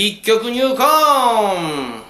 一曲入魂。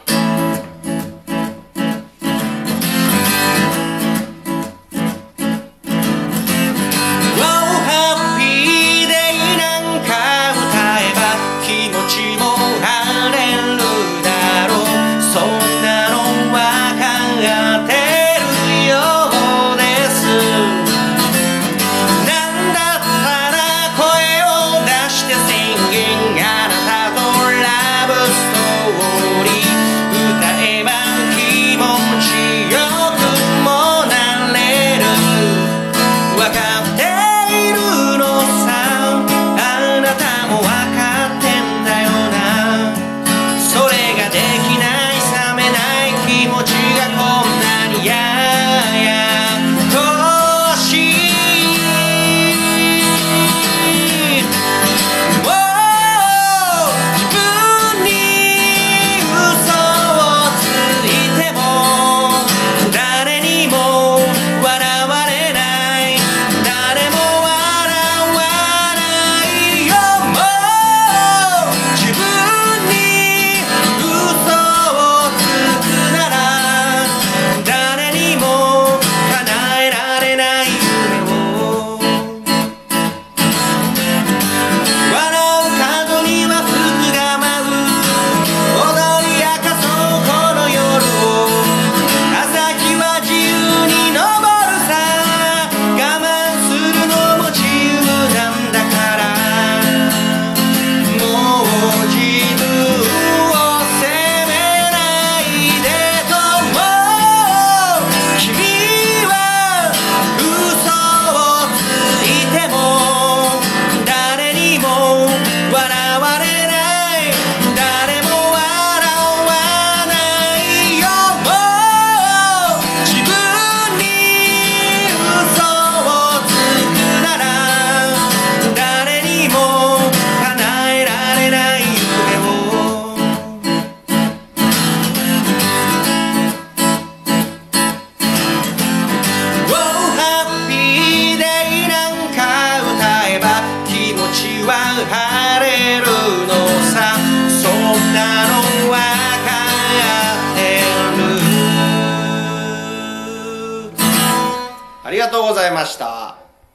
ありがとうございました。